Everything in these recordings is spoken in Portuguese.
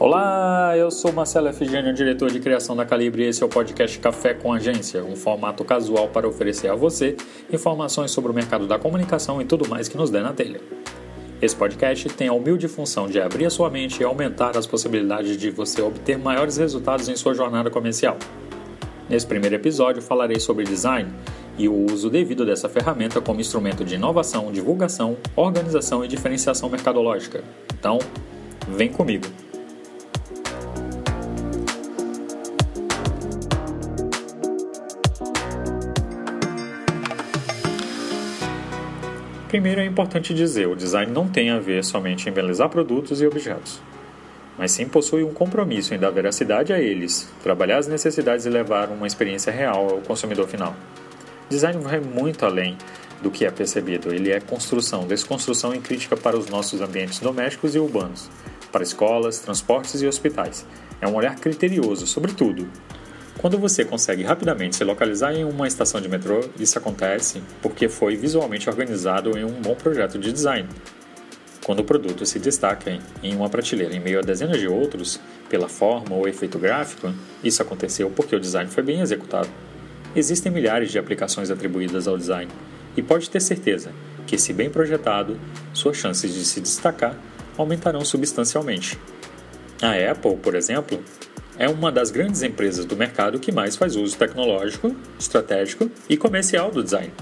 Olá, eu sou Marcelo Efigênio, diretor de criação da Calibre e esse é o podcast Café com Agência, um formato casual para oferecer a você informações sobre o mercado da comunicação e tudo mais que nos der na telha. Esse podcast tem a humilde função de abrir a sua mente e aumentar as possibilidades de você obter maiores resultados em sua jornada comercial. Nesse primeiro episódio falarei sobre design e o uso devido dessa ferramenta como instrumento de inovação, divulgação, organização e diferenciação mercadológica. Então, vem comigo! Primeiro é importante dizer, o design não tem a ver somente em embelezar produtos e objetos, mas sim possui um compromisso em dar veracidade a eles, trabalhar as necessidades e levar uma experiência real ao consumidor final. Design vai muito além do que é percebido, ele é construção, desconstrução e crítica para os nossos ambientes domésticos e urbanos, para escolas, transportes e hospitais. É um olhar criterioso sobre tudo, quando você consegue rapidamente se localizar em uma estação de metrô, isso acontece porque foi visualmente organizado em um bom projeto de design. Quando o produto se destaca em uma prateleira em meio a dezenas de outros, pela forma ou efeito gráfico, isso aconteceu porque o design foi bem executado. Existem milhares de aplicações atribuídas ao design, e pode ter certeza que, se bem projetado, suas chances de se destacar aumentarão substancialmente. A Apple, por exemplo, é uma das grandes empresas do mercado que mais faz uso tecnológico, estratégico e comercial do design.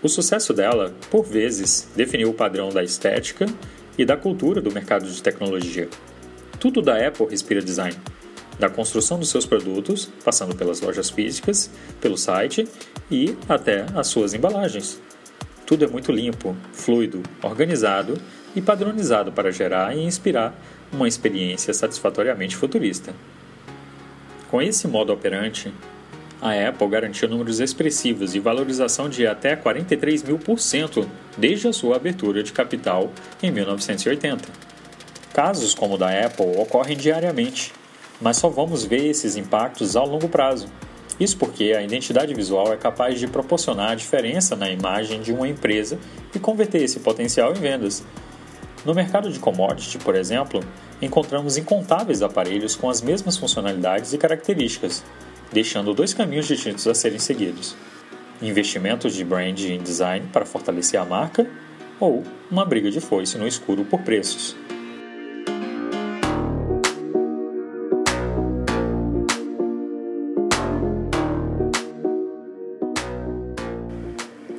O sucesso dela, por vezes, definiu o padrão da estética e da cultura do mercado de tecnologia. Tudo da Apple respira design, da construção dos seus produtos, passando pelas lojas físicas, pelo site e até as suas embalagens. Tudo é muito limpo, fluido, organizado e padronizado para gerar e inspirar uma experiência satisfatoriamente futurista. Com esse modo operante, a Apple garantiu números expressivos e valorização de até 43 mil por cento desde a sua abertura de capital em 1980. Casos como o da Apple ocorrem diariamente, mas só vamos ver esses impactos ao longo prazo. Isso porque a identidade visual é capaz de proporcionar a diferença na imagem de uma empresa e converter esse potencial em vendas. No mercado de commodity, por exemplo, encontramos incontáveis aparelhos com as mesmas funcionalidades e características, deixando dois caminhos distintos a serem seguidos: investimentos de brand em design para fortalecer a marca ou uma briga de foice no escuro por preços.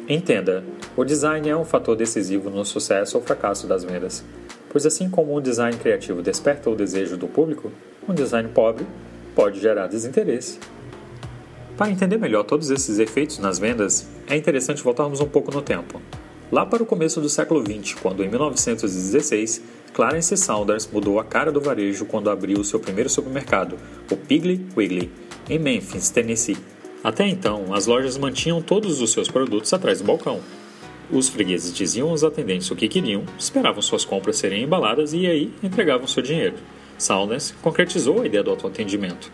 Entenda, o design é um fator decisivo no sucesso ou fracasso das vendas pois assim como um design criativo desperta o desejo do público, um design pobre pode gerar desinteresse. Para entender melhor todos esses efeitos nas vendas, é interessante voltarmos um pouco no tempo. Lá para o começo do século XX, quando em 1916, Clarence Saunders mudou a cara do varejo quando abriu seu primeiro supermercado, o Piggly Wiggly, em Memphis, Tennessee. Até então, as lojas mantinham todos os seus produtos atrás do balcão, os fregueses diziam aos atendentes o que queriam, esperavam suas compras serem embaladas e aí entregavam seu dinheiro. Saunders concretizou a ideia do autoatendimento.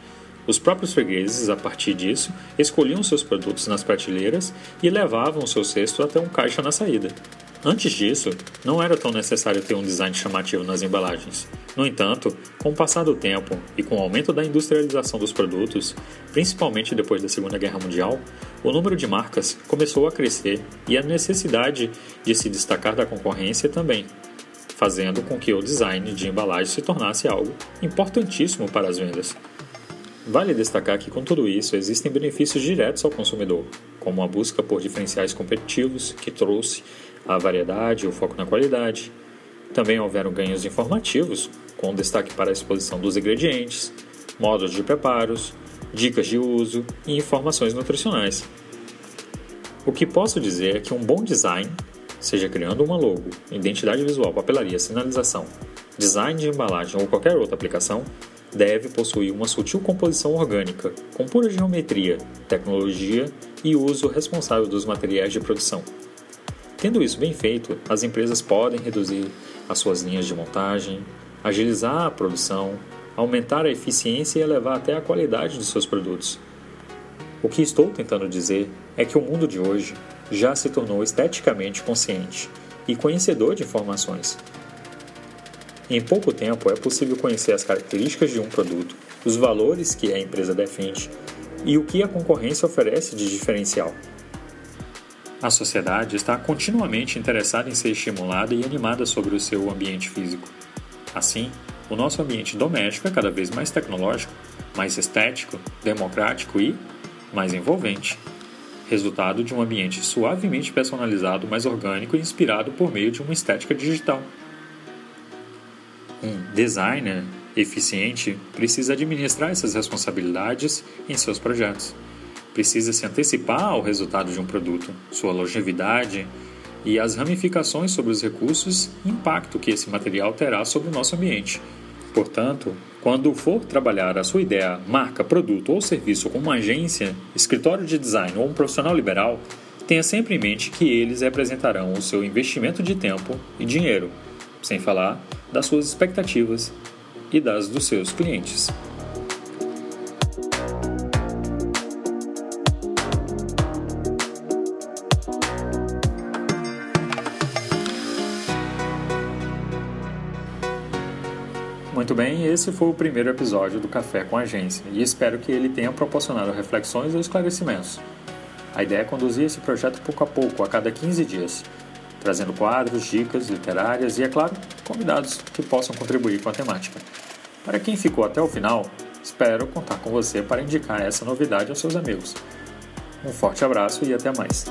Os próprios fregueses, a partir disso, escolhiam seus produtos nas prateleiras e levavam seu cesto até um caixa na saída. Antes disso, não era tão necessário ter um design chamativo nas embalagens. No entanto, com o passar do tempo e com o aumento da industrialização dos produtos, principalmente depois da Segunda Guerra Mundial, o número de marcas começou a crescer e a necessidade de se destacar da concorrência também, fazendo com que o design de embalagem se tornasse algo importantíssimo para as vendas. Vale destacar que, com tudo isso, existem benefícios diretos ao consumidor, como a busca por diferenciais competitivos, que trouxe a variedade e o foco na qualidade. Também houveram ganhos informativos, com destaque para a exposição dos ingredientes, modos de preparos, dicas de uso e informações nutricionais. O que posso dizer é que um bom design, seja criando uma logo, identidade visual, papelaria, sinalização, design de embalagem ou qualquer outra aplicação, deve possuir uma sutil composição orgânica, com pura geometria, tecnologia e uso responsável dos materiais de produção. Tendo isso bem feito, as empresas podem reduzir as suas linhas de montagem, agilizar a produção, aumentar a eficiência e elevar até a qualidade dos seus produtos. O que estou tentando dizer é que o mundo de hoje já se tornou esteticamente consciente e conhecedor de informações. Em pouco tempo é possível conhecer as características de um produto, os valores que a empresa defende e o que a concorrência oferece de diferencial. A sociedade está continuamente interessada em ser estimulada e animada sobre o seu ambiente físico. Assim, o nosso ambiente doméstico é cada vez mais tecnológico, mais estético, democrático e mais envolvente. Resultado de um ambiente suavemente personalizado, mais orgânico e inspirado por meio de uma estética digital. Um designer eficiente precisa administrar essas responsabilidades em seus projetos. Precisa se antecipar ao resultado de um produto, sua longevidade e as ramificações sobre os recursos e impacto que esse material terá sobre o nosso ambiente. Portanto, quando for trabalhar a sua ideia, marca, produto ou serviço com uma agência, escritório de design ou um profissional liberal, tenha sempre em mente que eles representarão o seu investimento de tempo e dinheiro, sem falar das suas expectativas e das dos seus clientes. Muito bem, esse foi o primeiro episódio do Café com a Agência e espero que ele tenha proporcionado reflexões e esclarecimentos. A ideia é conduzir esse projeto pouco a pouco, a cada 15 dias, trazendo quadros, dicas literárias e, é claro, convidados que possam contribuir com a temática. Para quem ficou até o final, espero contar com você para indicar essa novidade aos seus amigos. Um forte abraço e até mais!